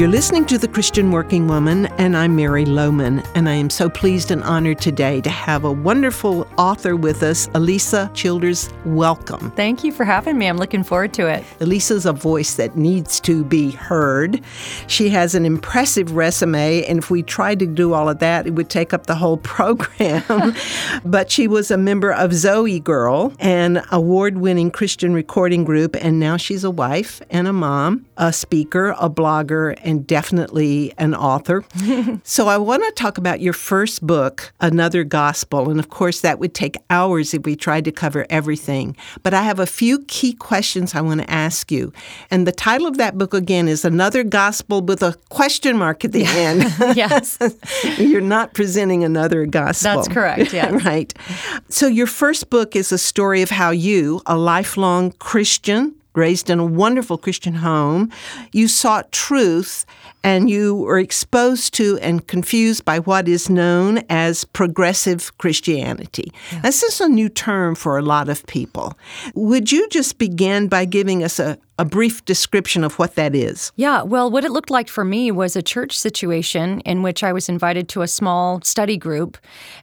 You're listening to The Christian Working Woman, and I'm Mary Lowman. And I am so pleased and honored today to have a wonderful author with us, Alisa Childers. Welcome. Thank you for having me. I'm looking forward to it. Alisa's a voice that needs to be heard. She has an impressive resume, and if we tried to do all of that, it would take up the whole program. but she was a member of ZOEgirl, an award winning Christian recording group, and now she's a wife and a mom, a speaker, a blogger, and definitely an author. so I want to talk about your first book, Another Gospel. And of course, that would take hours if we tried to cover everything. But I have a few key questions I want to ask you. And the title of that book, again, is Another Gospel with a question mark at the end. yes. You're not presenting another gospel. That's correct, yeah. right. So your first book is a story of how you, a lifelong Christian, raised in a wonderful Christian home. You sought truth and you were exposed to and confused by what is known as progressive Christianity. Yeah. This is a new term for a lot of people. Would you just begin by giving us a, a brief description of what that is. Yeah, well, what it looked like for me was a church situation in which I was invited to a small study group.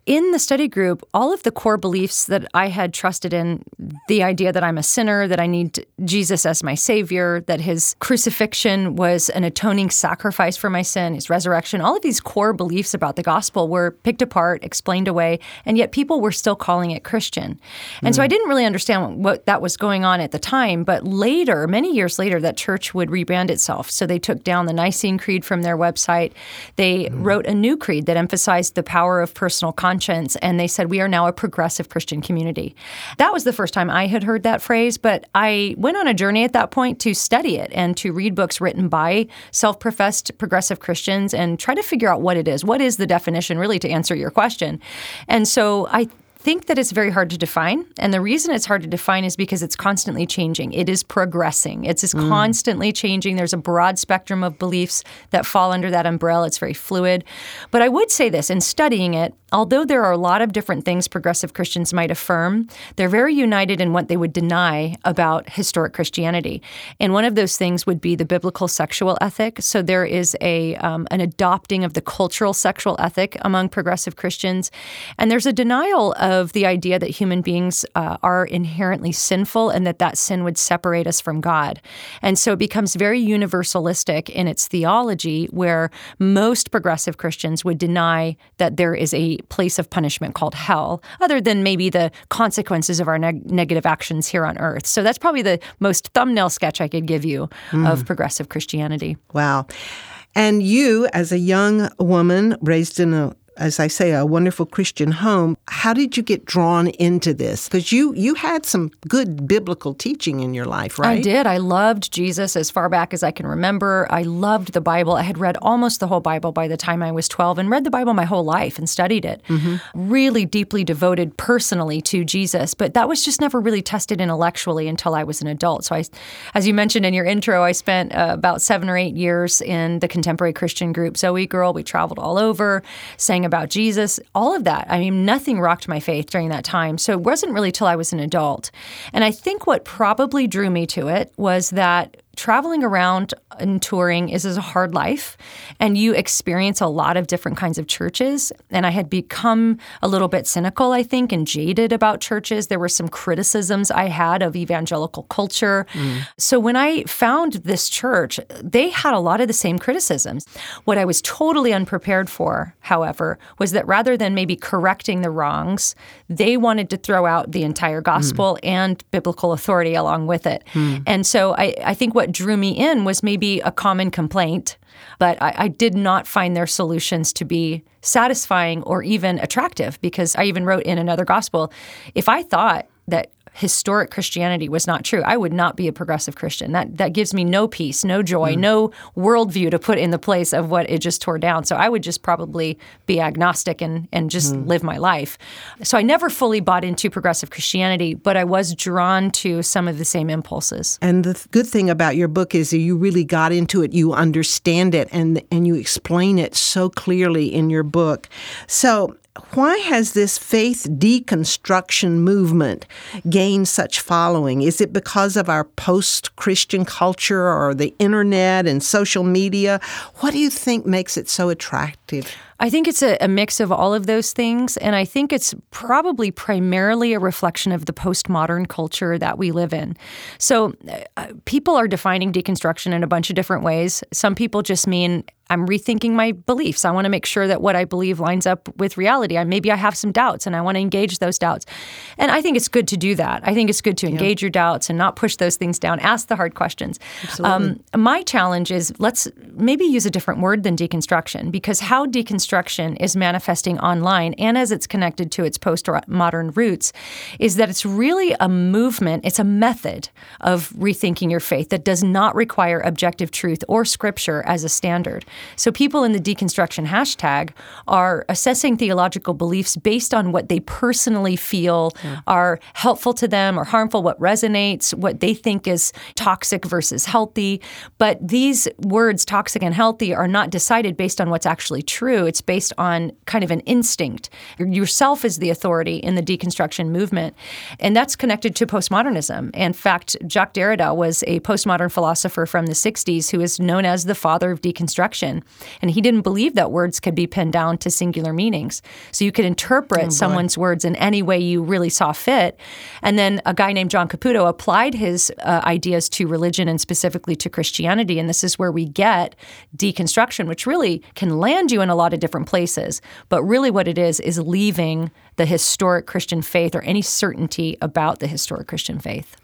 In the study group, all of the core beliefs that I had trusted in the idea that I'm a sinner, that I need Jesus as my savior, that his crucifixion was an atoning sacrifice for my sin, his resurrection, all of these core beliefs about the gospel were picked apart, explained away, and yet people were still calling it Christian. And mm. so I didn't really understand what that was going on at the time, but later, many many years later, that church would rebrand itself. So they took down the Nicene Creed from their website. They mm. wrote a new creed that emphasized the power of personal conscience, and they said, We are now a progressive Christian community. That was the first time I had heard that phrase, but I went on a journey at that point to study it and to read books written by self professed progressive Christians and try to figure out what it is. What is the definition, really, to answer your question? And so I think that it's very hard to define. And the reason it's hard to define is because it's constantly changing. It is progressing. It's just mm. constantly changing. There's a broad spectrum of beliefs that fall under that umbrella. It's very fluid. But I would say this in studying it, although there are a lot of different things progressive Christians might affirm, they're very united in what they would deny about historic Christianity. And one of those things would be the biblical sexual ethic. So there is a um, an adopting of the cultural sexual ethic among progressive Christians, and there's a denial of the idea that human beings uh, are inherently sinful and that that sin would separate us from God. And so it becomes very universalistic in its theology, where most progressive Christians would deny that there is a place of punishment called hell, other than maybe the consequences of our neg- negative actions here on earth. So that's probably the most thumbnail sketch I could give you mm. of progressive Christianity. Wow. And you, as a young woman raised in a as I say, a wonderful Christian home. How did you get drawn into this? Because you you had some good biblical teaching in your life, right? I did. I loved Jesus as far back as I can remember. I loved the Bible. I had read almost the whole Bible by the time I was 12 and read the Bible my whole life and studied it. Mm-hmm. Really deeply devoted personally to Jesus, but that was just never really tested intellectually until I was an adult. So I as you mentioned in your intro, I spent uh, about 7 or 8 years in the contemporary Christian group ZOEgirl. We traveled all over, sang about Jesus, all of that. I mean, nothing rocked my faith during that time. So it wasn't really till I was an adult. And I think what probably drew me to it was that traveling around and touring is, is a hard life and you experience a lot of different kinds of churches and i had become a little bit cynical i think and jaded about churches there were some criticisms i had of evangelical culture mm. so when i found this church they had a lot of the same criticisms what i was totally unprepared for however was that rather than maybe correcting the wrongs they wanted to throw out the entire gospel mm. and biblical authority along with it mm. and so I, I think what what drew me in was maybe a common complaint, but I, I did not find their solutions to be satisfying or even attractive because I even wrote in another gospel if I thought that historic Christianity was not true, I would not be a progressive Christian. That that gives me no peace, no joy, mm. no worldview to put in the place of what it just tore down. So I would just probably be agnostic and and just mm. live my life. So I never fully bought into progressive Christianity, but I was drawn to some of the same impulses. And the good thing about your book is that you really got into it, you understand it, and and you explain it so clearly in your book. So why has this faith deconstruction movement gained such following? Is it because of our post Christian culture or the internet and social media? What do you think makes it so attractive? I think it's a, a, mix of all of those things. And I think it's probably primarily a reflection of the postmodern culture that we live in. So uh, people are defining deconstruction in a bunch of different ways. Some people just mean I'm rethinking my beliefs. I want to make sure that what I believe lines up with reality. I, maybe I have some doubts and I want to engage those doubts. And I think it's good to do that. I think it's good to engage yeah. your doubts and not push those things down. Ask the hard questions. Um, my challenge is let's maybe use a different word than deconstruction because how deconstruction is manifesting online and as it's connected to its postmodern roots is that it's really a movement, it's a method of rethinking your faith that does not require objective truth or scripture as a standard. So people in the deconstruction hashtag are assessing theological beliefs based on what they personally feel yeah. are helpful to them or harmful, what resonates, what they think is toxic versus healthy. But these words, toxic and healthy, are not decided based on what's actually true. It's based on kind of an instinct. Yourself is the authority in the deconstruction movement. And that's connected to postmodernism. In fact, Jacques Derrida was a postmodern philosopher from the 60s who is known as the father of deconstruction. And he didn't believe that words could be pinned down to singular meanings. So you could interpret oh, someone's words in any way you really saw fit. And then a guy named John Caputo applied his uh, ideas to religion and specifically to Christianity. And this is where we get deconstruction, which really can land you in a lot of different places. But really, what it is, is leaving the historic Christian faith or any certainty about the historic Christian faith.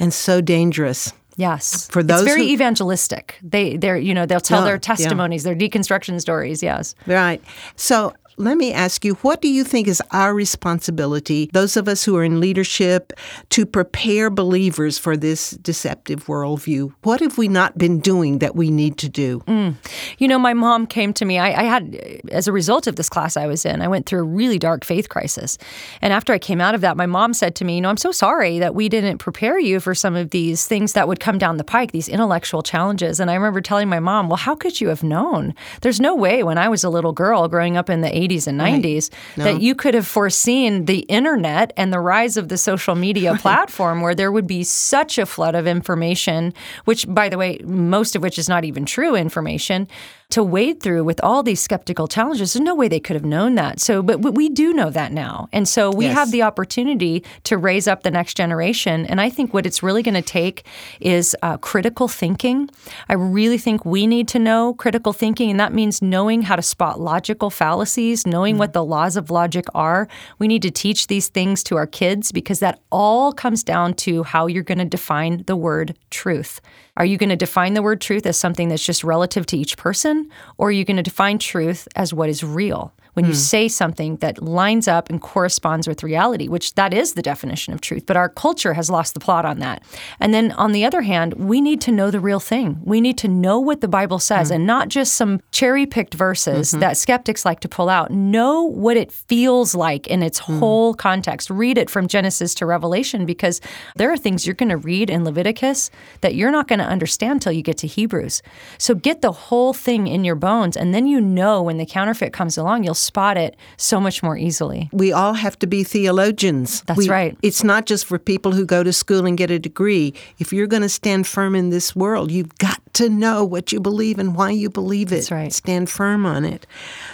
And so dangerous. Yes. For those it's very who, evangelistic. They they're you know, they'll tell yeah, their testimonies, yeah. their deconstruction stories, yes. Right. So let me ask you, what do you think is our responsibility, those of us who are in leadership, to prepare believers for this deceptive worldview? What have we not been doing that we need to do? Mm. You know, my mom came to me. I, I, had, as a result of this class I was in, I went through a really dark faith crisis. And after I came out of that, my mom said to me, You know, I'm so sorry that we didn't prepare you for some of these things that would come down the pike, these intellectual challenges. And I remember telling my mom, Well, how could you have known? There's no way when I was a little girl growing up in the 80s and 90s right. no. that you could have foreseen the internet and the rise of the social media right. platform where there would be such a flood of information, which, by the way, most of which is not even true information to wade through with all these skeptical challenges. There's no way they could have known that. So, but we do know that now. And so we yes. have the opportunity to raise up the next generation. And I think what it's really going to take is uh, critical thinking. I really think we need to know critical thinking, and that means knowing how to spot logical fallacies, knowing mm-hmm. what the laws of logic are. We need to teach these things to our kids because that all comes down to how you're going to define the word truth. Are you going to define the word truth as something that's just relative to each person, or are you going to define truth as what is real? When mm. you hmm. say something that lines up and corresponds with reality, which that is the definition of truth. But our culture has lost the plot on that. And then on the other hand, we need to know the real thing. We need to know what the Bible says mm. and not just some cherry picked verses mm-hmm. that skeptics like to pull out. Know what it feels like in its mm. whole context. Read it from Genesis to Revelation because there are things you're going to read in Leviticus that you're not going to understand till you get to Hebrews. So get the whole thing in your bones, and then you know when the counterfeit comes along, you'll spot it so much more easily. We all have to be theologians. That's we, right. It's not just for people who go to school and get a degree. If you're going to stand firm in this world, you've got to know what you believe and why you believe it. That's right. Stand firm on it.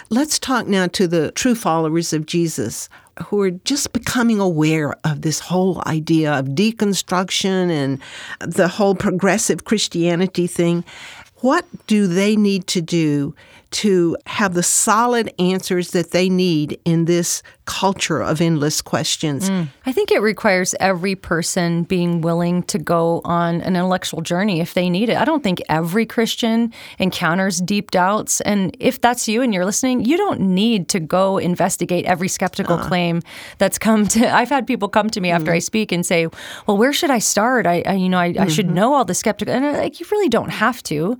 Let's talk now to the true followers of Jesus who are just becoming aware of this whole idea of deconstruction and the whole progressive Christianity thing. What do they need to do to have the solid answers that they need in this culture of endless questions. Mm. I think it requires every person being willing to go on an intellectual journey if they need it. I don't think every Christian encounters deep doubts. And if that's you and you're listening, you don't need to go investigate every skeptical uh. claim that's come to. I've had people come to me mm-hmm. after I speak and say, "Well, where should I start? I, I you know, I, mm-hmm. I, should mm-hmm. know all the skeptical." And I'm like, you really don't have to.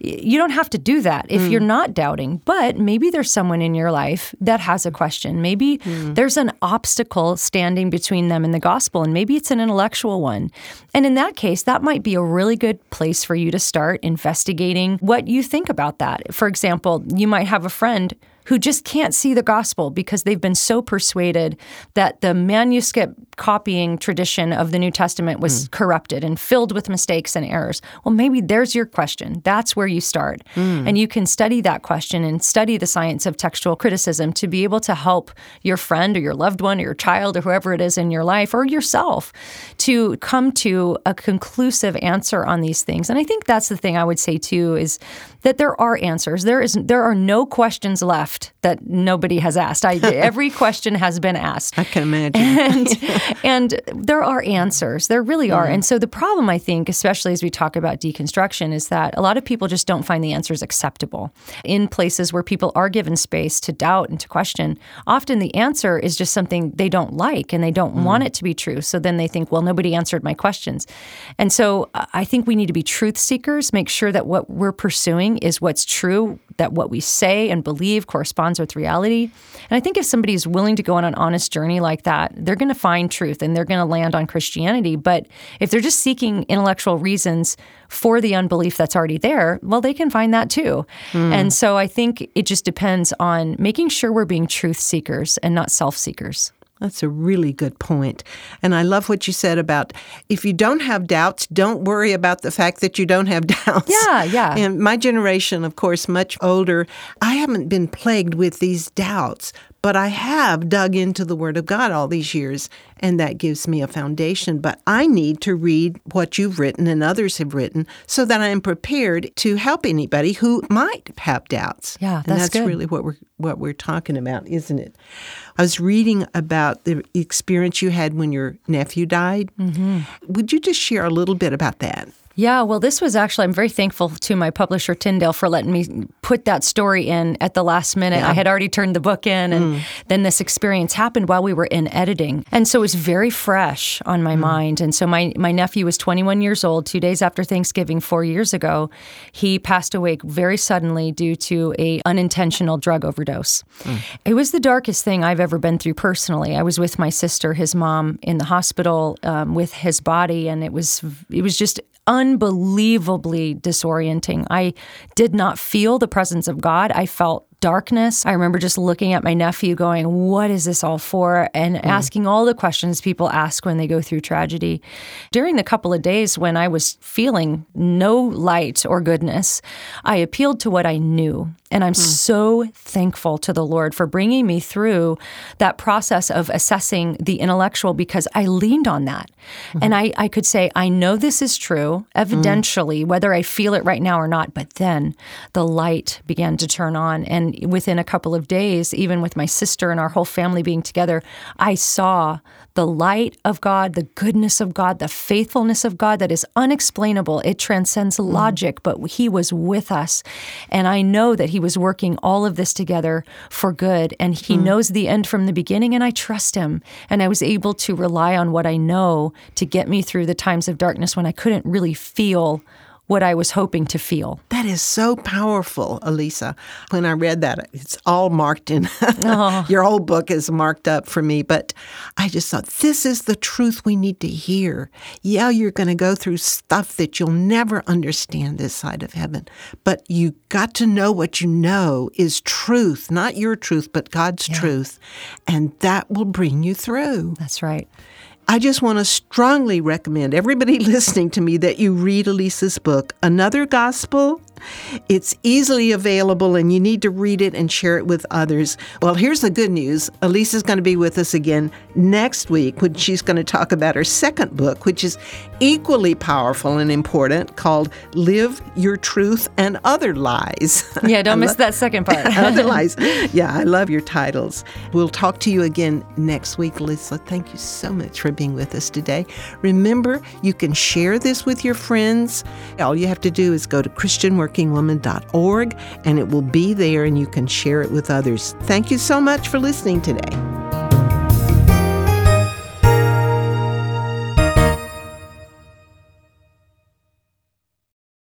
You don't have to do that if mm. you're not doubting. But maybe there's someone in your life that has a question. Maybe mm Mm. There's an obstacle standing between them and the gospel, and maybe it's an intellectual one. And in that case, that might be a really good place for you to start investigating what you think about that. For example, you might have a friend who just can't see the gospel because they've been so persuaded that the manuscript copying tradition of the New Testament was mm. corrupted and filled with mistakes and errors. Well, maybe there's your question. That's where you start. Mm. And you can study that question and study the science of textual criticism to be able to help your friend or your loved one or your child or whoever it is in your life or yourself to come to a conclusive answer on these things. And I think that's the thing I would say too is that there are answers. There is there are no questions left that nobody has asked. I, every question has been asked. I can imagine. And, and there are answers. There really are. Mm. And so the problem I think, especially as we talk about deconstruction, is that a lot of people just don't find the answers acceptable. In places where people are given space to doubt and to question, often the answer is just something they don't like and they don't mm. want it to be true. So then they think, well, nobody answered my questions. And so I think we need to be truth seekers, make sure that what we're pursuing is what's true, that what we say and believe corresponds with reality. And I think if somebody is willing to go on an honest journey like that, they're going to find truth and they're going to land on Christianity. But if they're just seeking intellectual reasons for the unbelief that's already there, well, they can find that too. Mm. And so I think it just depends on making sure we're being truth seekers and not self seekers. That's a really good point. And I love what you said about if you don't have doubts, don't worry about the fact that you don't have doubts. Yeah, yeah. And my generation, of course, much older, I haven't been plagued with these doubts, but I have dug into the Word of God all these years, and that gives me a foundation. But I need to read what you've written and others have written so that I am prepared to help anybody who might have doubts. Yeah, that's, and that's good. really what we're what we're talking about, isn't it? I was reading about the experience you had when your nephew died. Mm-hmm. Would you just share a little bit about that? Yeah, well, this was actually, I'm very thankful to my publisher, Tyndale, for letting me put that story in at the last minute. Yeah. I had already turned the book in, and mm. then this experience happened while we were in editing. And so it was very fresh on my mm. mind. And so my, my nephew was 21 years old, two days after Thanksgiving, four years ago. He passed away very suddenly due to a unintentional drug overdose. Mm. It was the darkest thing I've ever been through personally. I was with my sister, his mom, in the hospital um, with his body, and it was it was just unbelievably disorienting. I did not feel the presence of God. I felt darkness. I remember just looking at my nephew going, What is this all for? and mm. asking all the questions people ask when they go through tragedy. During the couple of days when I was feeling no light or goodness, I appealed to what I knew. And I'm mm. so thankful to the Lord for bringing me through that process of assessing the intellectual because I leaned on that. Mm-hmm. And I, I could say, I know this is true, evidentially, mm. whether I feel it right now or not. But then the light began to turn on. And within a couple of days, even with my sister and our whole family being together, I saw the light of God, the goodness of God, the faithfulness of God that is unexplainable. It transcends mm. logic, but He was with us. And I know that He was working all of this together for good. And He mm. knows the end from the beginning, and I trust Him. And I was able to rely on what I know to get me through the times of darkness when I couldn't really feel what I was hoping to feel. That is so powerful, Alisa. When I read that, it's all marked in. oh. Your whole book is marked up for me, but I just thought this is the truth we need to hear. Yeah, you're going to go through stuff that you'll never understand this side of heaven, but you got to know what you know is truth, not your truth, but God's yeah. truth, and that will bring you through. That's right. I just want to strongly recommend everybody listening to me that you read Alisa's book, Another Gospel it's easily available and you need to read it and share it with others. Well, here's the good news Alisa's going to be with us again next week when she's going to talk about her second book, which is equally powerful and important, called Live Your Truth and Other Lies. Yeah, don't miss that second part. other Lies. Yeah, I love your titles. We'll talk to you again next week, Lisa. Thank you so much for being with us today. Remember, you can share this with your friends. All you have to do is go to Christian workingwoman.org and it will be there and you can share it with others. Thank you so much for listening today.